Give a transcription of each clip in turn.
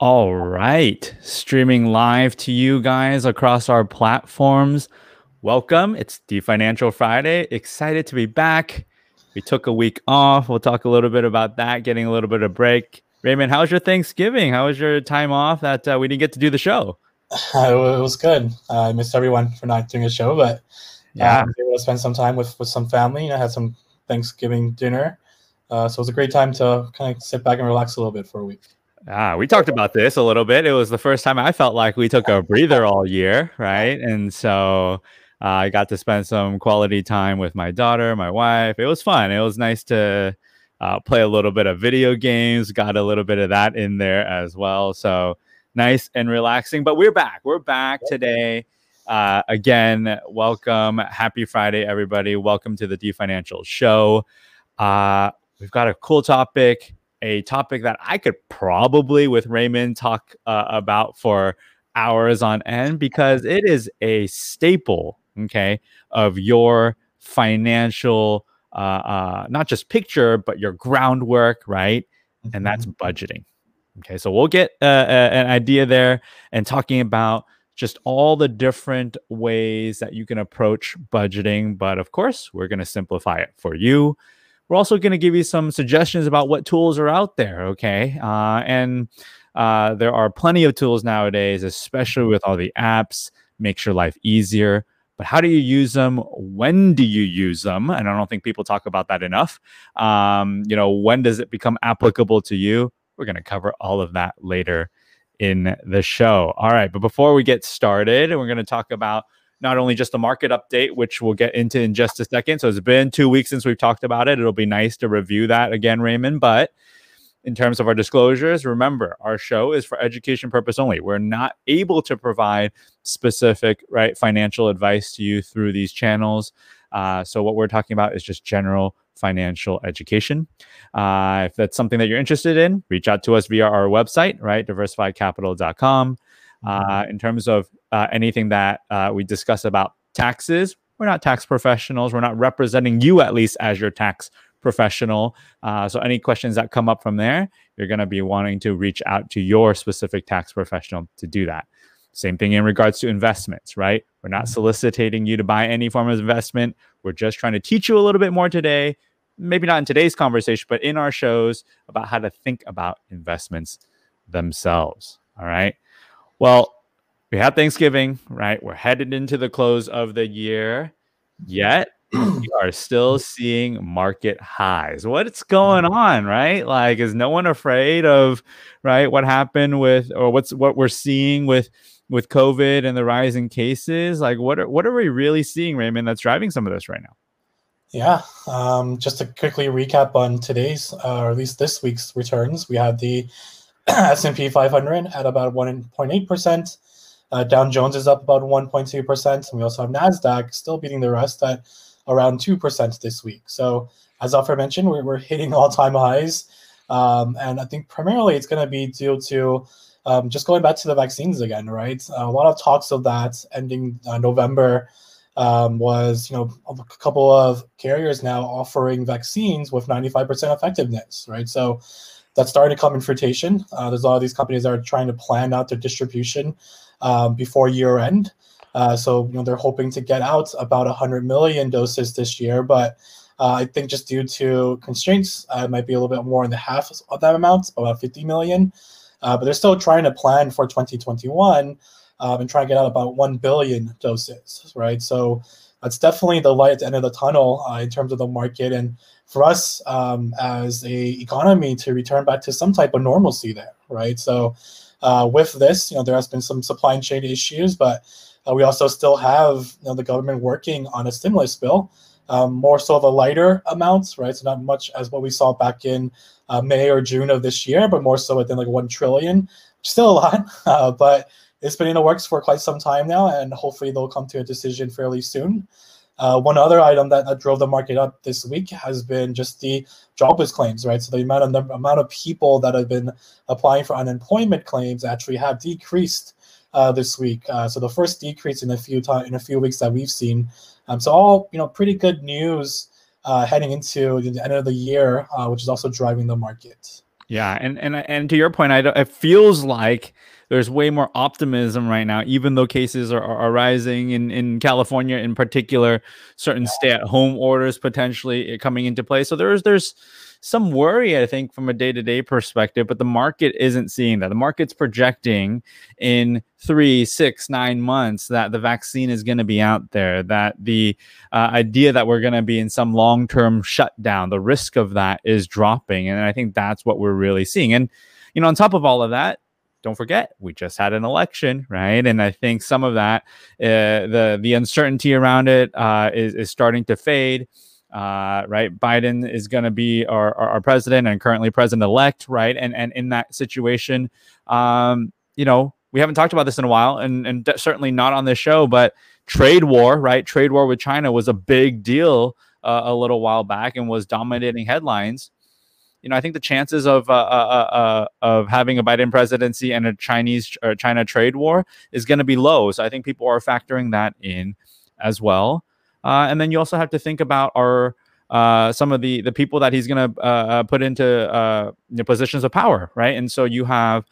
All right. Streaming live to you guys across our platforms. Welcome. It's the Financial Friday. Excited to be back. We took a week off. We'll talk a little bit about that, getting a little bit of break. Raymond, how was your Thanksgiving? How was your time off that uh, we didn't get to do the show? Uh, it was good. Uh, I missed everyone for not doing a show, but yeah, I was able to spend some time with, with some family. I had some Thanksgiving dinner. Uh, so it was a great time to kind of sit back and relax a little bit for a week. Ah, we talked about this a little bit. It was the first time I felt like we took a breather all year, right? And so uh, I got to spend some quality time with my daughter, my wife. It was fun. It was nice to uh, play a little bit of video games, got a little bit of that in there as well. So nice and relaxing. But we're back. We're back today. Uh, again, welcome. Happy Friday, everybody. Welcome to the D Financial Show. Uh, we've got a cool topic a topic that I could probably, with Raymond, talk uh, about for hours on end because it is a staple, okay, of your financial, uh, uh, not just picture, but your groundwork, right? Mm-hmm. And that's mm-hmm. budgeting. Okay, so we'll get uh, an idea there and talking about just all the different ways that you can approach budgeting. But of course, we're going to simplify it for you we're also going to give you some suggestions about what tools are out there. Okay. Uh, and uh, there are plenty of tools nowadays, especially with all the apps, makes your life easier. But how do you use them? When do you use them? And I don't think people talk about that enough. Um, you know, when does it become applicable to you? We're going to cover all of that later in the show. All right. But before we get started, we're going to talk about not only just the market update, which we'll get into in just a second. So it's been two weeks since we've talked about it. It'll be nice to review that again, Raymond. But in terms of our disclosures, remember our show is for education purpose only. We're not able to provide specific right financial advice to you through these channels. Uh, so what we're talking about is just general financial education. Uh, if that's something that you're interested in, reach out to us via our website, right? Diversifiedcapital.com. Mm-hmm. Uh, in terms of uh, anything that uh, we discuss about taxes, we're not tax professionals. We're not representing you, at least, as your tax professional. Uh, so, any questions that come up from there, you're going to be wanting to reach out to your specific tax professional to do that. Same thing in regards to investments, right? We're not soliciting you to buy any form of investment. We're just trying to teach you a little bit more today. Maybe not in today's conversation, but in our shows about how to think about investments themselves. All right. Well, we had Thanksgiving, right? We're headed into the close of the year, yet we are still seeing market highs. What's going on, right? Like, is no one afraid of right what happened with or what's what we're seeing with with COVID and the rising cases? Like, what are what are we really seeing, Raymond, that's driving some of this right now? Yeah, um, just to quickly recap on today's, uh, or at least this week's returns, we had the S&P 500 at about 1.8%. Uh, Dow Jones is up about 1.2%. And we also have NASDAQ still beating the rest at around 2% this week. So as Alfred mentioned, we're, we're hitting all-time highs. Um, and I think primarily it's going to be due to um, just going back to the vaccines again, right? A lot of talks of that ending uh, November um, was, you know, a couple of carriers now offering vaccines with 95% effectiveness, right? So that's starting to come in fruition. Uh, there's a lot of these companies that are trying to plan out their distribution um, before year end. Uh, so you know they're hoping to get out about 100 million doses this year, but uh, I think just due to constraints, uh, it might be a little bit more than half of that amount, about 50 million. Uh, but they're still trying to plan for 2021 um, and try to get out about 1 billion doses, right? So that's definitely the light at the end of the tunnel uh, in terms of the market and for us um, as a economy to return back to some type of normalcy there, right? So uh, with this, you know, there has been some supply chain issues, but uh, we also still have you know, the government working on a stimulus bill, um, more so the lighter amounts, right? So not much as what we saw back in uh, May or June of this year, but more so within like one trillion. Still a lot, uh, but it's been in the works for quite some time now, and hopefully they'll come to a decision fairly soon. Uh, one other item that, that, drove the market up this week has been just the jobless claims, right? So the amount of the amount of people that have been applying for unemployment claims actually have decreased uh, this week. Uh, so the first decrease in a few time in a few weeks that we've seen. Um, so all you know, pretty good news uh, heading into the end of the year, uh, which is also driving the market. Yeah, and and and to your point, I it feels like there's way more optimism right now, even though cases are, are rising in, in California in particular, certain stay-at-home orders potentially coming into play. So there's there's some worry, I think, from a day-to-day perspective, but the market isn't seeing that. The market's projecting in three, six, nine months that the vaccine is going to be out there, that the uh, idea that we're going to be in some long-term shutdown, the risk of that is dropping. And I think that's what we're really seeing. And you know, on top of all of that, don't forget we just had an election right? And i think some of that uh, the the uncertainty around it uh, is is starting to fade uh, right? Biden is going to be our, our, president and currently president elect right? And and in that situation um, you know we haven't talked about this in a while and and certainly not on this show but trade war right? Trade war with china was a big deal uh, a little while back and was dominating headlines you know, I think the chances of uh, uh, uh, uh, of having a Biden presidency and a Chinese or China trade war is going to be low. So I think people are factoring that in as well. Uh, and then you also have to think about our uh, some of the the people that he's going to put into positions of power, right? And so you have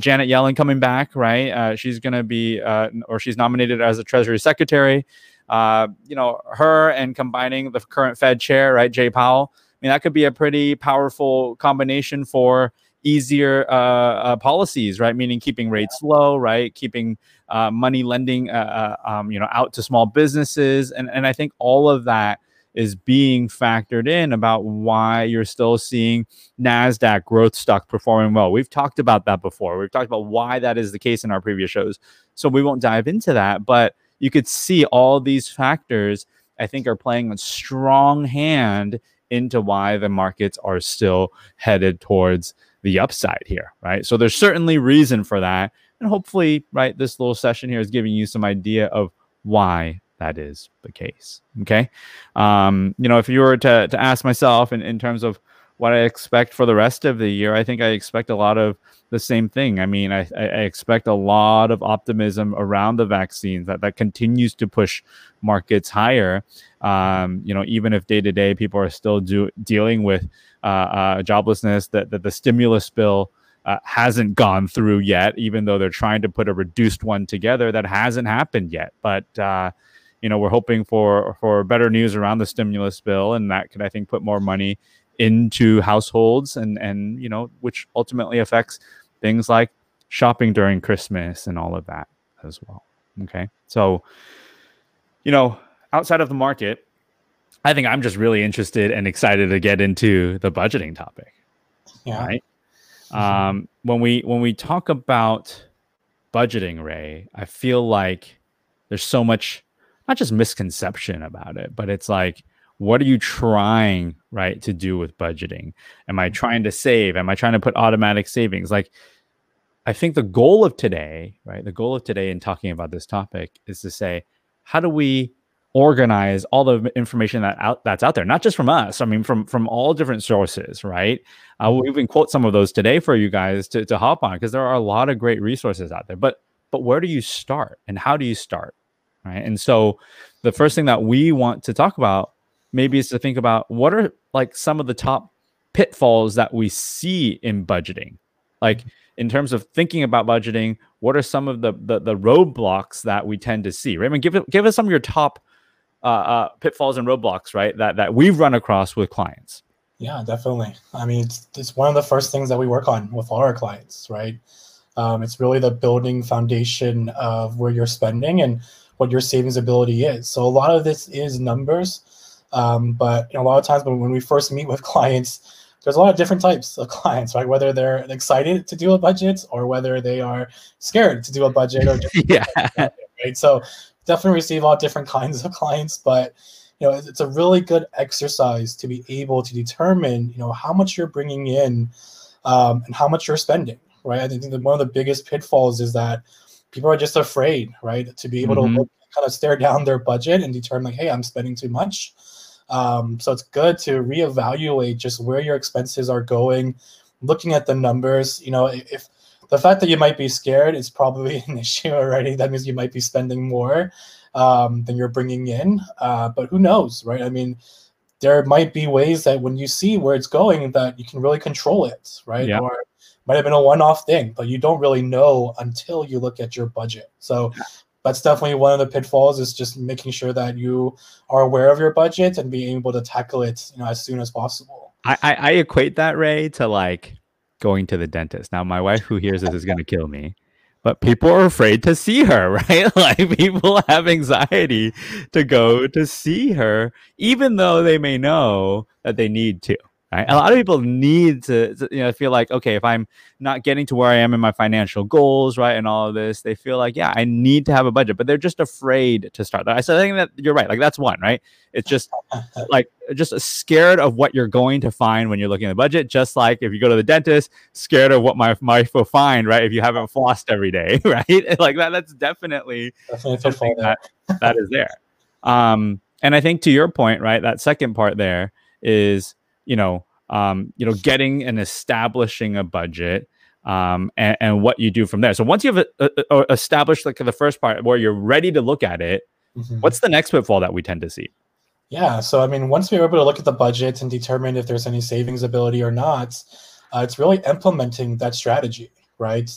Janet Yellen coming back, right? she's going to be or she's nominated as a Treasury Secretary. you know, her and combining the current Fed chair, right, Jay Powell mean, that could be a pretty powerful combination for easier uh, uh, policies, right? Meaning keeping rates low, right? Keeping uh, money lending, uh, uh, um, you know, out to small businesses, and and I think all of that is being factored in about why you're still seeing Nasdaq growth stock performing well. We've talked about that before. We've talked about why that is the case in our previous shows, so we won't dive into that. But you could see all these factors. I think are playing a strong hand into why the markets are still headed towards the upside here, right? So there's certainly reason for that. And hopefully, right, this little session here is giving you some idea of why that is the case. Okay. Um, you know, if you were to, to ask myself in, in terms of what I expect for the rest of the year, I think I expect a lot of the same thing. I mean, I, I expect a lot of optimism around the vaccines that, that continues to push markets higher. Um, you know, even if day to day people are still do, dealing with uh, uh, joblessness, that, that the stimulus bill uh, hasn't gone through yet, even though they're trying to put a reduced one together, that hasn't happened yet. But uh, you know, we're hoping for for better news around the stimulus bill, and that could, I think, put more money into households, and and you know, which ultimately affects things like shopping during Christmas and all of that as well. Okay, so you know, outside of the market, I think I'm just really interested and excited to get into the budgeting topic. Yeah. Right. Um, when we when we talk about budgeting, Ray, I feel like there's so much not just misconception about it, but it's like, what are you trying right to do with budgeting? Am I trying to save? Am I trying to put automatic savings? Like, I think the goal of today, right? The goal of today in talking about this topic is to say, how do we organize all the information that out that's out there not just from us i mean from from all different sources right uh, we'll even quote some of those today for you guys to, to hop on because there are a lot of great resources out there but but where do you start and how do you start right and so the first thing that we want to talk about maybe is to think about what are like some of the top pitfalls that we see in budgeting like in terms of thinking about budgeting, what are some of the the, the roadblocks that we tend to see? Raymond, give give us some of your top uh, uh, pitfalls and roadblocks, right? That that we've run across with clients. Yeah, definitely. I mean, it's, it's one of the first things that we work on with all our clients, right? Um, it's really the building foundation of where you're spending and what your savings ability is. So a lot of this is numbers, um, but you know, a lot of times when, when we first meet with clients, there's a lot of different types of clients, right? Whether they're excited to do a budget or whether they are scared to do a budget or yeah, right. So definitely receive all different kinds of clients, but you know it's a really good exercise to be able to determine you know how much you're bringing in um, and how much you're spending, right? I think that one of the biggest pitfalls is that people are just afraid, right, to be able mm-hmm. to look, kind of stare down their budget and determine like, hey, I'm spending too much um, so it's good to reevaluate just where your expenses are going, looking at the numbers. You know, if the fact that you might be scared is probably an issue already, that means you might be spending more um, than you're bringing in. Uh, but who knows, right? I mean, there might be ways that when you see where it's going, that you can really control it, right? Yeah. Or might have been a one-off thing, but you don't really know until you look at your budget. So that's definitely one of the pitfalls is just making sure that you are aware of your budget and being able to tackle it, you know, as soon as possible. I, I, I equate that Ray to like going to the dentist. Now my wife who hears this is gonna kill me but people are afraid to see her, right? like people have anxiety to go to see her, even though they may know that they need to. Right? A lot of people need to, to, you know, feel like, okay, if I'm not getting to where I am in my financial goals, right, and all of this, they feel like, yeah, I need to have a budget, but they're just afraid to start that. I said, I think that you're right. Like that's one, right? It's just like just scared of what you're going to find when you're looking at the budget. Just like if you go to the dentist, scared of what my wife will find, right? If you haven't flossed every day, right? like that. That's definitely, Definitely something that, that is there. Um, and I think to your point, right, that second part there is, you know, um, you know, getting and establishing a budget um, and, and what you do from there. So once you've established like the first part where you're ready to look at it, Mhm. what's the next pitfall that we tend to see? Yeah, so I mean, once we're able to look at the budget and determine if there's any savings ability or not, uh, it's really implementing that strategy, right?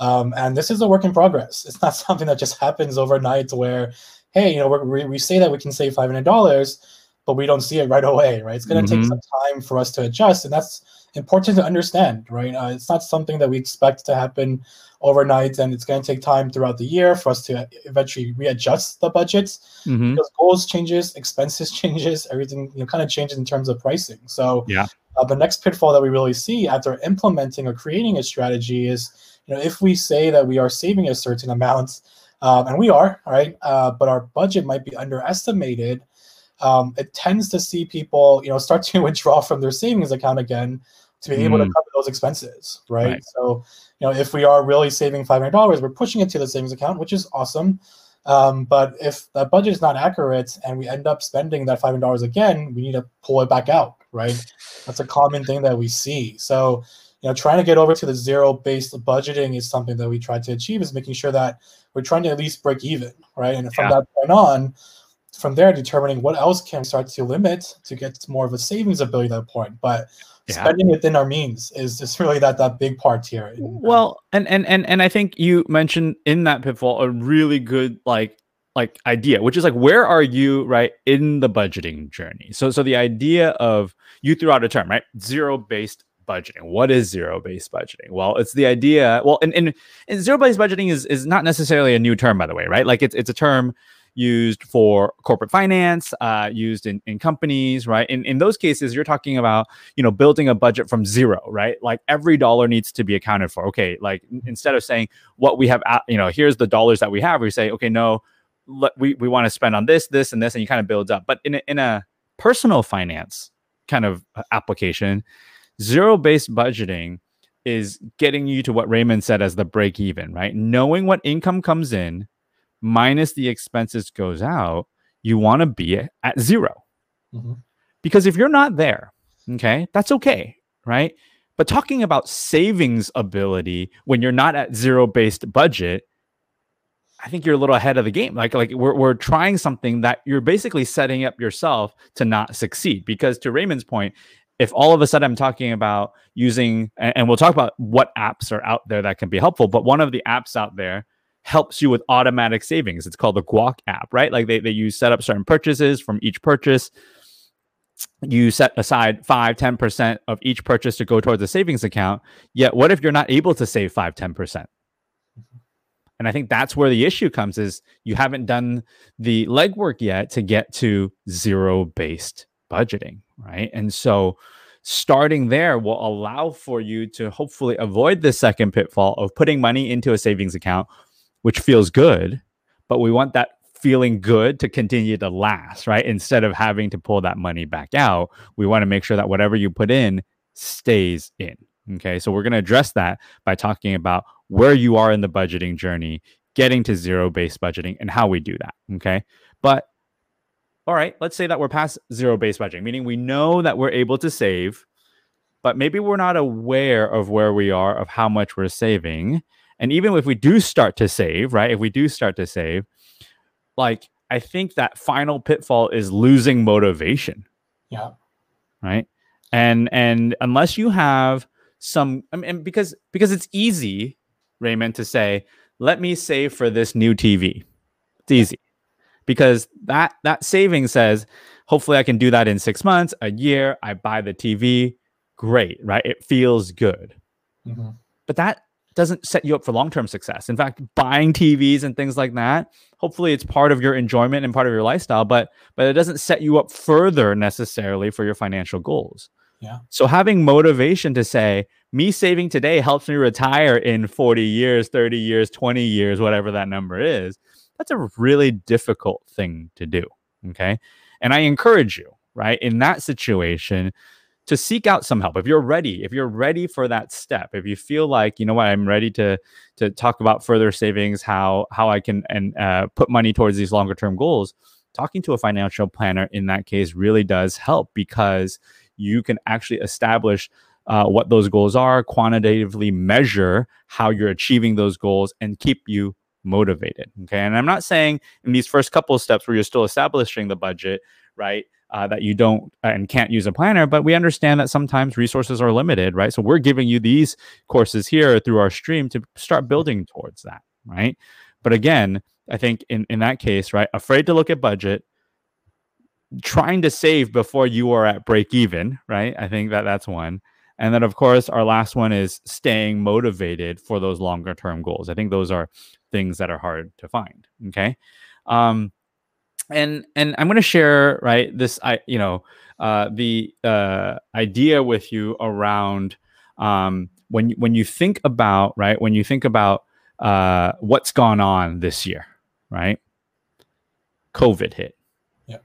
Um, and this is a work in progress. It's not something that just happens overnight where, hey, you know, we're, we we say that we can save five hundred dollars, but we don't see it right away, right? It's going to Mhm. take some time for us to adjust, and that's important to understand, right? Uh, it's not something that we expect to happen overnight, and it's going to take time throughout the year for us to eventually readjust the budgets Mm-hmm. because goals changes, expenses changes, everything you know kind of changes in terms of pricing. So Yeah. uh, the next pitfall that we really see after implementing or creating a strategy is you know if we say that we are saving a certain amount, um, and we are right, uh, but our budget might be underestimated. Um, it tends to see people you know start to withdraw from their savings account again to be able to Mm. cover those expenses, right? Right. So you know if we are really saving five hundred dollars, we're pushing it to the savings account, which is awesome. Um, but if that budget is not accurate and we end up spending that five hundred dollars again, we need to pull it back out, right? That's a common thing that we see. So, you know, trying to get over to the zero-based budgeting is something that we try to achieve. Is making sure that we're trying to at least break even, right? And from Yeah. that point on, from there, determining what else can start to limit to get more of a savings ability at that point. But Yeah. spending within our means is just really that that big part here. Uh, well, and and and and I think you mentioned in that pitfall a really good like like idea, which is like where are you right in the budgeting journey? So so the idea of you threw out a term, right? Zero based budgeting. What is zero based budgeting? Well, it's the idea. Well, and and, and zero based budgeting is is not necessarily a new term, by the way, right? Like it's it's a term used for corporate finance, uh, used in, in companies, right? In, in those cases, you're talking about, you know, building a budget from zero, right? Like every dollar needs to be accounted for. Okay, like instead of saying what we have, you know, here's the dollars that we have, we say, okay, no, let, we, we want to spend on this, this, and this, and you kind of build up. But in a, in a personal finance kind of uh, application, zero based budgeting is getting you to what Raymond said as the break even, right? Knowing what income comes in minus the expenses goes out, you want to be at 0 Mhm. Because if you're not there, okay, that's okay, right? But talking about savings ability when you're not at zero based budget, I think you're a little ahead of the game. Like, like we're, we're trying something that you're basically setting up yourself to not succeed. Because to Raymond's point, if all of a sudden I'm talking about using, and, and we'll talk about what apps are out there that can be helpful, but one of the apps out there helps you with automatic savings. It's called the Guac app, right? Like they, they you set up certain purchases from each purchase. You set aside five, 10% of each purchase to go towards a savings account. Yet what if you're not able to save five, 10%? Mm-hmm. And I think that's where the issue comes is you haven't done the legwork yet to get to zero based budgeting, right? And so starting there will allow for you to hopefully avoid the second pitfall of putting money into a savings account, which feels good, but we want that feeling good to continue to last, right? Instead of having to pull that money back out, we want to make sure that whatever you put in stays in. Okay. So we're going to address that by talking about where you are in the budgeting journey, getting to zero based budgeting, and how we do that. Okay. But all right, let's say that we're past zero based budgeting, meaning we know that we're able to save, but maybe we're not aware of where we are, of how much we're saving. And even if we do start to save, right? If we do start to save, like I think that final pitfall is losing motivation, Yeah. Right. And and unless you have some I mean because because it's easy, Raymond, to say, let me save for this new TV. It's easy. Because that that saving says, hopefully I can do that in six months, a year, I buy the TV. Great, right? It feels good. Mm-hmm. But that doesn't set you up for long-term success. In fact, buying TVs and things like that, hopefully it's part of your enjoyment and part of your lifestyle, but but it doesn't set you up further necessarily for your financial goals. Yeah. So having motivation to say, me saving today helps me retire in 40 years, 30 years, 20 years, whatever that number is. That's a really difficult thing to do, okay? And I encourage you, right? In that situation, to seek out some help. If you're ready if you're ready for that step if you feel like you know what? I'm ready to to talk about further savings how how i can and uh, put money towards these longer term goals talking to a financial planner in that case really does help because you can actually establish uh, what those goals are quantitatively measure how you're achieving those goals and keep you motivated okay? And i'm not saying in these first couple of steps where you're still establishing the budget right uh, that you don't uh, and can't use a planner, but we understand that sometimes resources are limited, right? So we're giving you these courses here through our stream to start building towards that, right? But again, I think in, in that case, right, afraid to look at budget, trying to save before you are at break even, right? I think that that's one. And then, of course, our last one is staying motivated for those longer term goals. I think those are things that are hard to find. Okay. Um, and and i'm going to share right this i you know uh, the uh, idea with you around um, when when you think about right when you think about uh, what's gone on this year right? Covid hit. Yeah.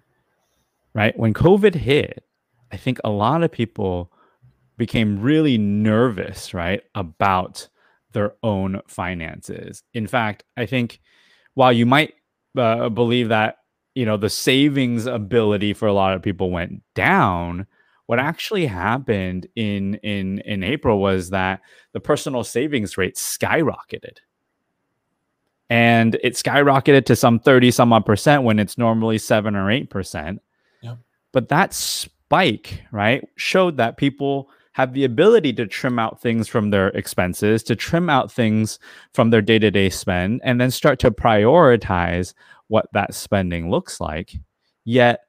Right? When covid hit i think a lot of people became really nervous right about their own finances. In fact i think while you might uh, believe that you know the savings ability for a lot of people went down. What actually happened in in in april was that the personal savings rate skyrocketed. And it skyrocketed to some 30 some odd percent when it's normally 7 or 8 percent. Yep. but that spike right showed that people have the ability to trim out things from their expenses to trim out things from their day-to-day spend and then start to prioritize what that spending looks like. Yet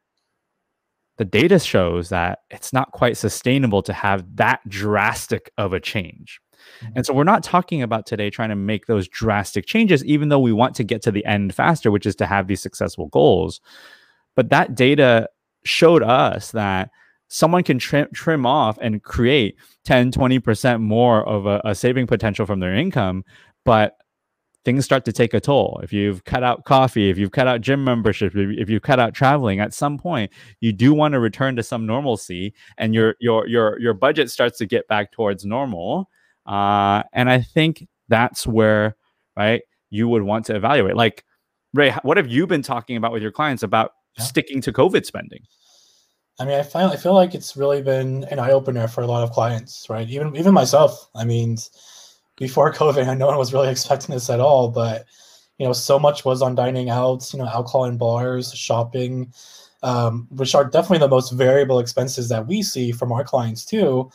the data shows that it's not quite sustainable to have that drastic of a change. Mm-hmm. And so we're not talking about today trying to make those drastic changes, even though we want to get to the end faster, which is to have these successful goals. But that data showed us that someone can trim, trim off and create 10, 20% more of a, a saving potential from their income. But things start to take a toll. If you've cut out coffee, if you've cut out gym membership, if you've cut out traveling, at some point you do want to return to some normalcy, and your your your your budget starts to get back towards normal. Uh, and I think that's where right you would want to evaluate. Like Ray, what have you been talking about with your clients about yeah. sticking to COVID spending? I mean, I find I feel like it's really been an eye opener for a lot of clients, right? Even even myself. I mean before COVID, no one was really expecting this at all. But you know, so much was on dining out, you know, alcohol and bars, shopping, um, which are definitely the most variable expenses that we see from our clients too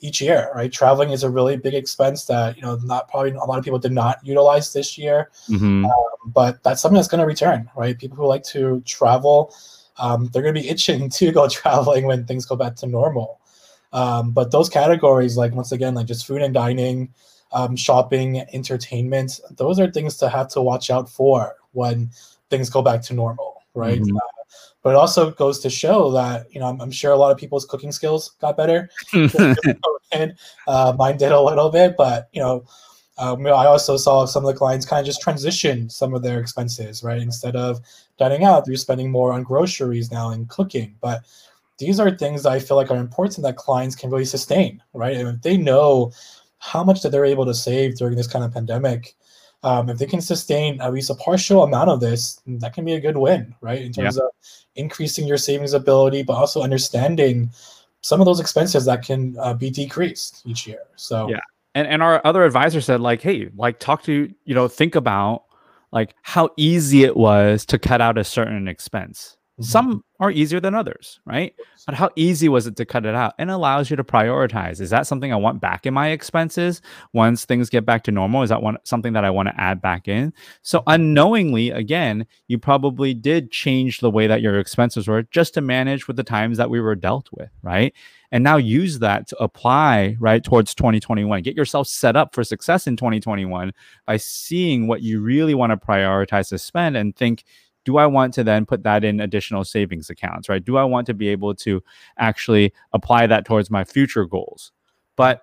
each year right traveling is a really big expense that you know not probably a lot of people did not utilize this year mm-hmm. um, but that's something that's going to return right people who like to travel um, they're going to be itching to go traveling when things go back to normal um, but those categories like once again like just food and dining um, shopping, entertainment. Those are things to have to watch out for when things go back to normal, right? Mm-hmm. Uh, but it also goes to show that you know I'm, I'm, sure a lot of people's cooking skills got better. uh, mine did a little bit, but you know. Um, I also saw some of the clients kind of just transition some of their expenses, right? Instead of dining out, they're spending more on groceries now and cooking. But these are things that I feel like are important that clients can really sustain, right? And if they know how much that they're able to save during this kind of pandemic. Um, if they can sustain at least a partial amount of this, that can be a good win, right? In terms yeah. of increasing your savings ability, but also understanding some of those expenses that can uh, be decreased each year. So yeah, and and our other advisor said like, hey, like talk to you know think about like how easy it was to cut out a certain expense, Mm-hmm. Some are easier than others, right? But how easy was it to cut it out? And allows you to prioritize. Is that something I want back in my expenses once things get back to normal? Is that one something that I want to add back in? So unknowingly, again, you probably did change the way that your expenses were just to manage with the times that we were dealt with, right? And now use that to apply right towards 2021. Get yourself set up for success in 2021 by seeing what you really want to prioritize to spend and think do I want to then put that in additional savings accounts, right? Do I want to be able to actually apply that towards my future goals? But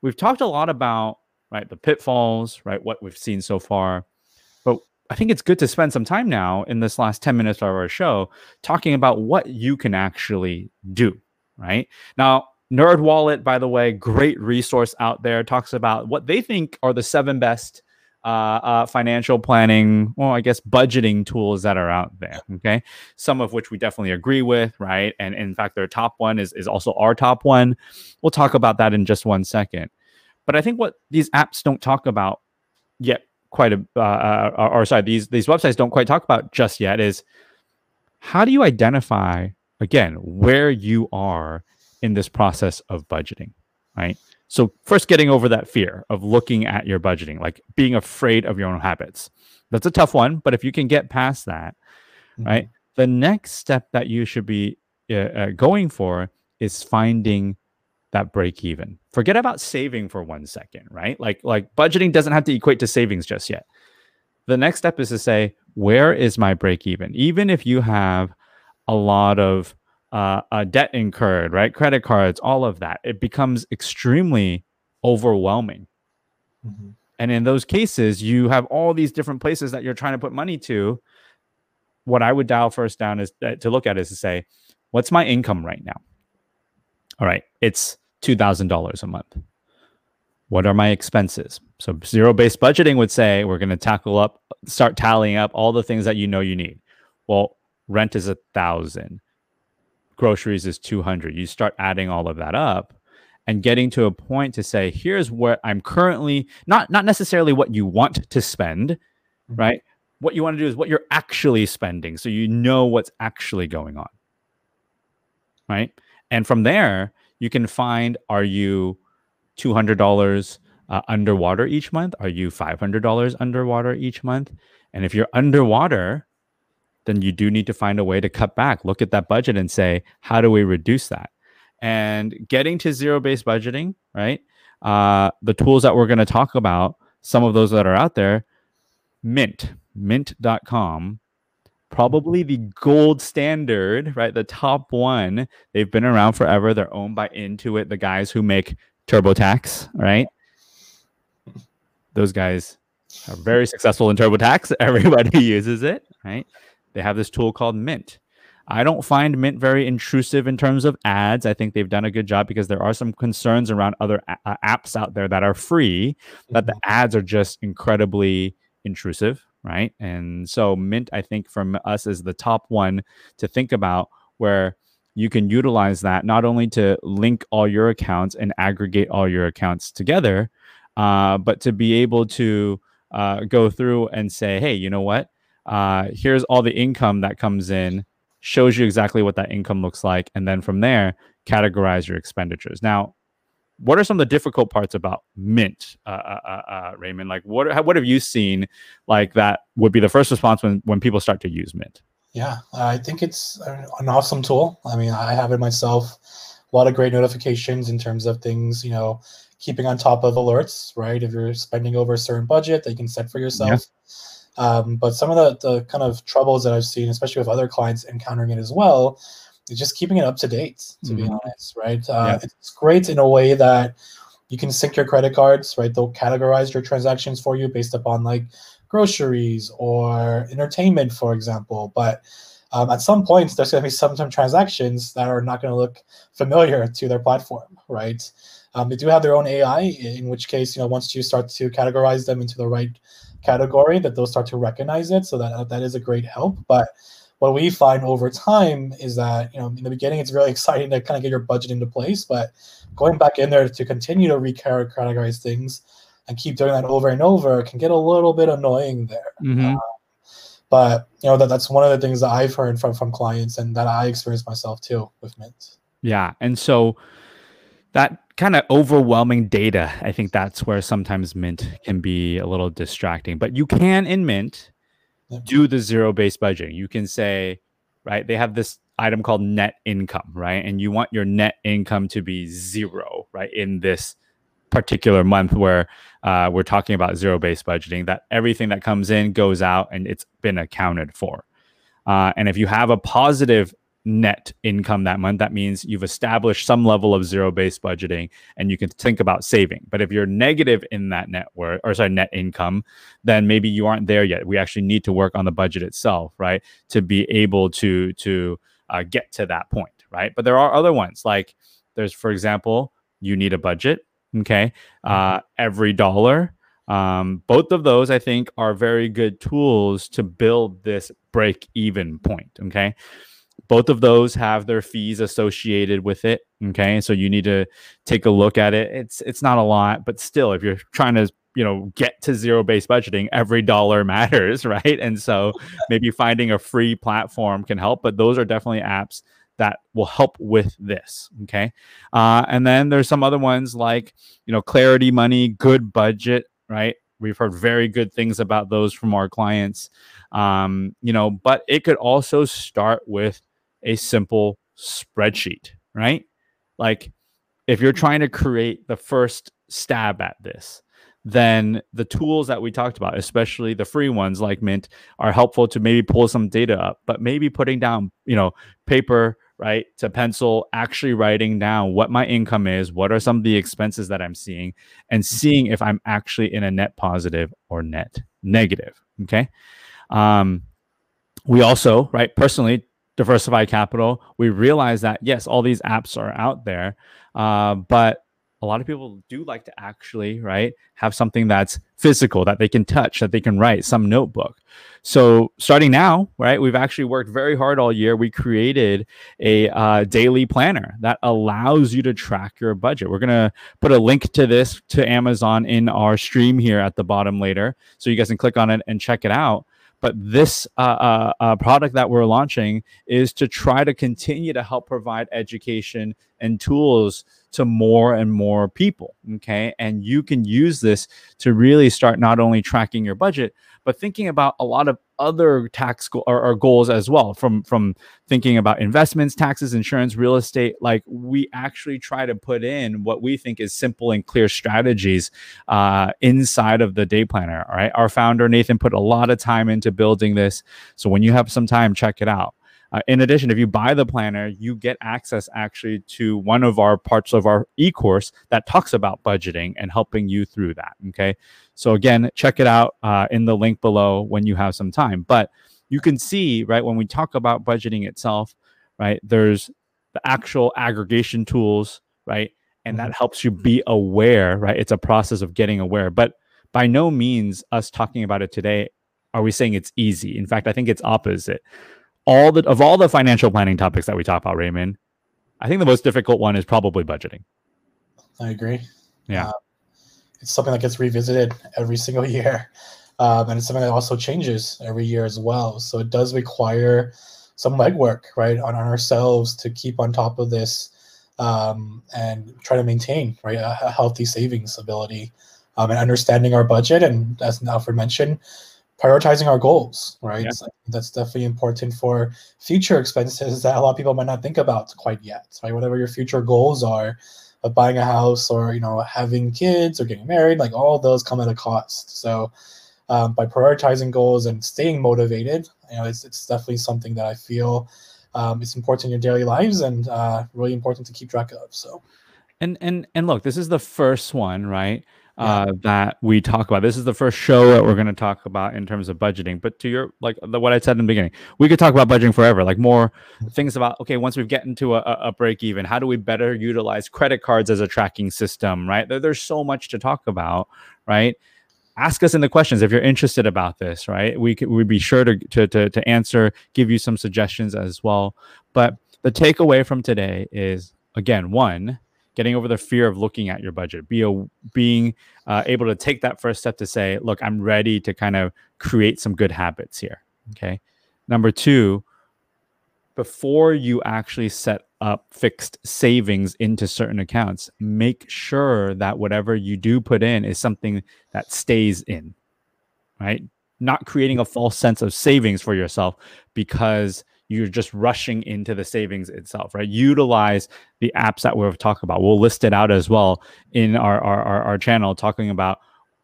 we've talked a lot about right the pitfalls, right? What we've seen so far. But I think it's good to spend some time now in this last 10 minutes of our show talking about what you can actually do, right? Now, Nerd Wallet, by the way, great resource out there, talks about what they think are the seven best uh, uh, financial planning, well, I guess budgeting tools that are out there. Okay, some of which we definitely agree with, right? And, and in fact, their top one is is also our top one. We'll talk about that in just one second. But I think what these apps don't talk about yet, quite a, uh, uh, or sorry, these these websites don't quite talk about just yet is how do you identify again where you are in this process of budgeting, right? So, first, getting over that fear of looking at your budgeting, like being afraid of your own habits. That's a tough one, but if you can get past that, mm-hmm. right, the next step that you should be uh, uh, going for is finding that break even. Forget about saving for one second, right? Like like budgeting doesn't have to equate to savings just yet. The next step is to say, where is my break even? Even if you have a lot of uh, uh, debt incurred, right? Credit cards, all of that. It becomes extremely overwhelming. Mm-hmm. And in those cases, you have all these different places that you're trying to put money to. What I would dial first down is uh, to look at is to say, what's my income right now? All right, it's $2,000 a month. What are my expenses? So zero based budgeting would say we're going to tackle up, start tallying up all the things that you know you need. Well, rent is a thousand groceries is 200 you start adding all of that up and getting to a point to say here's what i'm currently not not necessarily what you want to spend mm-hmm. right? What you want to do is what you're actually spending so you know what's actually going on right? And from there you can find are you $200 uh, underwater each month? Are you $500 underwater each month? And if you're underwater then you do need to find a way to cut back. Look at that budget and say, how do we reduce that? And getting to zero based budgeting, right? Uh, the tools that we're going to talk about, some of those that are out there, Mint, mint.com, probably the gold standard, right? The top one. They've been around forever. They're owned by Intuit, the guys who make TurboTax, right? Those guys are very successful in TurboTax. Everybody uses it, right? They have this tool called Mint. I don't find Mint very intrusive in terms of ads. I think they've done a good job because there are some concerns around other a- uh, apps out there that are free that the mm-hmm. ads are just incredibly intrusive, right? And so Mint, I think, from us is the top one to think about where you can utilize that not only to link all your accounts and aggregate all your accounts together, uh, but to be able to uh, go through and say, hey, you know what? Uh, here's all the income that comes in, shows you exactly what that income looks like, and then from there, categorize your expenditures. Now, what are some of the difficult parts about Mint, uh, uh, uh, uh Raymond? Like, what what have you seen like that would be the first response when when people start to use Mint? Yeah, I think it's an awesome tool. I mean, I have it myself. A lot of great notifications in terms of things, you know, keeping on top of alerts, right? If you're spending over a certain budget that you can set for yourself. Yeah um, but some of the, the kind of troubles that I've seen, especially with other clients encountering it as well, is just keeping it up to date, to mm-hmm. be honest, right? Uh, yeah. It's great in a way that you can sync your credit cards, right? They'll categorize your transactions for you based upon like groceries or entertainment, for example. But um, at some points, there's going to be some, some transactions that are not going to look familiar to their platform, right? Um, they do have their own AI, in which case, you know, once you start to categorize them into the right category that they'll start to recognize it. So that that is a great help. But what we find over time is that you know in the beginning it's really exciting to kind of get your budget into place. But going back in there to continue to recategorize things and keep doing that over and over can get a little bit annoying there. Mm-hmm. uh, But you know that that's one of the things that I've heard from from clients and that I experienced myself too with Mint. Yeah, and so that kind of overwhelming data, I think that's where sometimes Mint can be a little distracting. But you can in Mint do the zero based budgeting. You can say, right, they have this item called net income, right? And you want your net income to be zero, right, in this particular month where uh, we're talking about zero based budgeting, that everything that comes in goes out and it's been accounted for. Uh, and if you have a positive net income that month, that means you've established some level of zero based budgeting and you can think about saving. But if you're negative in that network or sorry, net income, then maybe you aren't there yet. We actually need to work on the budget itself, right? To be able to to uh, get to that point, right? But there are other ones like there's, for example, you need a budget. Okay. Uh, every dollar. Um, both of those, I think, are very good tools to build this break even point. Okay both of those have their fees associated with it okay? So you need to take a look at it. It's it's not a lot but still if you're trying to you know get to zero based budgeting every dollar matters right? And so maybe finding a free platform can help but those are definitely apps that will help with this okay? Uh, and then there's some other ones like you know clarity money good budget right? We've heard very good things about those from our clients. Um, you know but it could also start with a simple spreadsheet, right? Like if you're trying to create the first stab at this, then the tools that we talked about, especially the free ones like Mint, are helpful to maybe pull some data up, but maybe putting down, you know, paper, right, to pencil, actually writing down what my income is, what are some of the expenses that I'm seeing, and seeing if I'm actually in a net positive or net negative. Okay. Um, we also, right, personally Diversified Capital. We realize that yes all these apps are out there uh, but a lot of people do like to actually right have something that's physical that they can touch that they can write some notebook. So starting now right we've actually worked very hard all year. We created a uh, daily planner that allows you to track your budget. We're going to put a link to this to amazon in our stream here at the bottom later so you guys can click on it and check it out but this uh, uh, uh, product that we're launching is to try to continue to help provide education and tools to more and more people. Okay. And you can use this to really start not only tracking your budget, but thinking about a lot of other tax go- or, or, goals as well from from thinking about investments taxes insurance real estate. Like we actually try to put in what we think is simple and clear strategies uh, inside of the day planner all right? Our founder nathan put a lot of time into building this. So when you have some time check it out uh, in addition, if you buy the planner, you get access actually to one of our parts of our e course that talks about budgeting and helping you through that. Okay. So, again, check it out uh, in the link below when you have some time. But you can see, right, when we talk about budgeting itself, right, there's the actual aggregation tools, right? And that mm-hmm. helps you be aware, right? It's a process of getting aware. But by no means, us talking about it today, are we saying it's easy? In fact, I think it's opposite all the of all the financial planning topics that we talk about, Raymond, I think the most difficult one is probably budgeting. I agree. Yeah, uh, it's something that gets revisited every single year, um, and it's something that also changes every year as well. So it does require some legwork, right, on, on ourselves to keep on top of this um, and try to maintain right a, a healthy savings ability um, and understanding our budget. And as Alfred mentioned, prioritizing our goals, right? Yeah. that's definitely important for future expenses that a lot of people might not think about quite yet, right? Whatever your future goals are of buying a house or, you know, having kids or getting married, like all those come at a cost. So um, by prioritizing goals and staying motivated, you know, it's, it's definitely something that I feel um, it's important in your daily lives and uh, really important to keep track of. So, and and and look, this is the first one, right? Uh, yeah. that we talk about. This is the first show that we're going to talk about in terms of budgeting. But to your like the, what I said in the beginning, we could talk about budgeting forever. Like more things about okay, once we get into a, a break even, how do we better utilize credit cards as a tracking system? Right? There, there's so much to talk about. Right? Ask us in the questions if you're interested about this. Right? We could we'd be sure to to to, to answer, give you some suggestions as well. But the takeaway from today is again one getting over the fear of looking at your budget be a, being uh, able to take that first step to say look i'm ready to kind of create some good habits here Okay. Number two, before you actually set up fixed savings into certain accounts, make sure that whatever you do put in is something that stays in, right? Not creating a false sense of savings for yourself because you're just rushing into the savings itself, right? Utilize the apps that we've talked about. We'll list it out as well in our, our, our, our channel, talking about,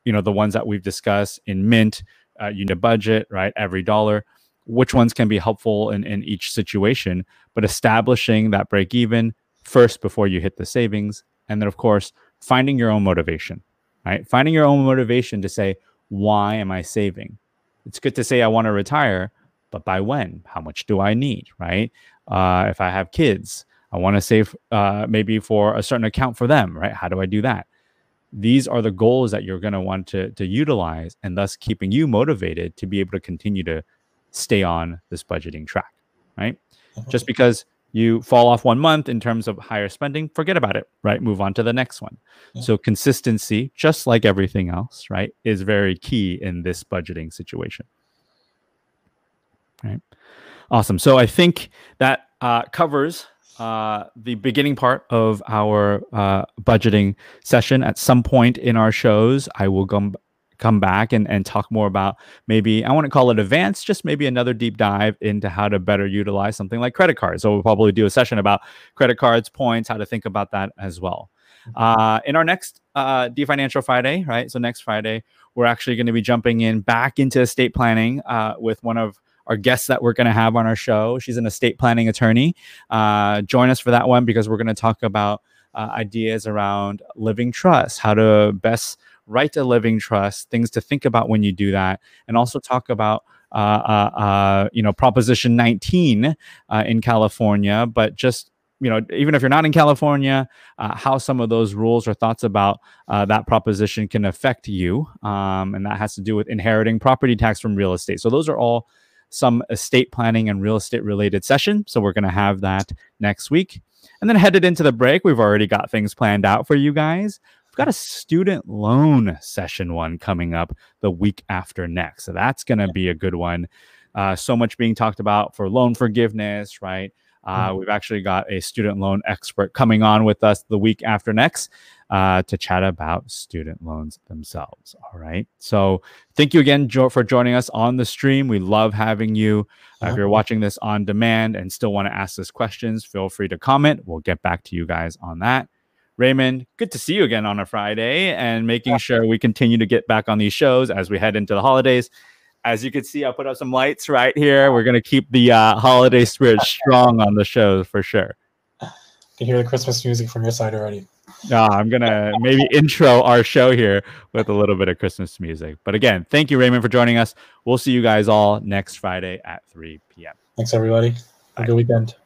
you know, the ones that we've discussed in Mint, uh, You Need a Budget, right? Every dollar which ones can be helpful in, in each situation, but establishing that break even first before you hit the savings. And then, of course, finding your own motivation, right? Finding your own motivation to say, why am I saving? It's good to say I want to retire, but by when? How much do I need, right? Uh, if I have kids, I want to save uh, maybe for a certain account for them, right? How do I do that? These are the goals that you're going to want to to utilize, and thus keeping you motivated to be able to continue to stay on this budgeting track, right? Mm-hmm. Just because you fall off one month in terms of higher spending, forget about it, right? Move on to the next one. So consistency, just like everything else, right, is very key in this budgeting situation. Right. Awesome. So I think that uh, covers uh, the beginning part of our uh, budgeting session. At some point in our shows, I will come come back and, and talk more about maybe I want to call it advanced, just maybe another deep dive into how to better utilize something like credit cards. So we'll probably do a session about credit cards, points, how to think about that as well. Mm-hmm. Uh, in our next uh, Financial Friday, right? So next Friday, we're actually going to be jumping in back into estate planning uh, with one of our guests that we're going to have on our show. She's an estate planning attorney. Uh, join us for that one because we're going to talk about uh, ideas around living trust, how to best write a living trust, things to think about when you do that, and also talk about uh, uh, uh, you know Proposition 19 uh, in California, but just you know even if you're not in California, uh, how some of those rules or thoughts about uh, that proposition can affect you, um, and that has to do with inheriting property tax from real estate. So those are all some estate planning and real estate related session. So we're going to have that next week. And then headed into the break, we've already got things planned out for you guys We've got a student loan session one coming up the week after next. So that's going to be a good one. Uh, so much being talked about for loan forgiveness, right? Uh, mm-hmm. We've actually got a student loan expert coming on with us the week after next uh, to chat about student loans themselves. All right. So thank you again, Joe, for joining us on the stream. We love having you. Uh, if you're watching this on demand and still want to ask us questions, feel free to comment. We'll get back to you guys on that. Raymond, good to see you again on a Friday and making yeah. sure we continue to get back on these shows as we head into the holidays. As you can see, I put up some lights right here. We're going to keep the uh, holiday spirit strong on the show for sure. I can hear the Christmas music from your side already. No, I'm going to maybe intro our show here with a little bit of Christmas music. But again, thank you, Raymond, for joining us. We'll see you guys all next Friday at 3 p.m. Thanks, everybody. Have a good weekend.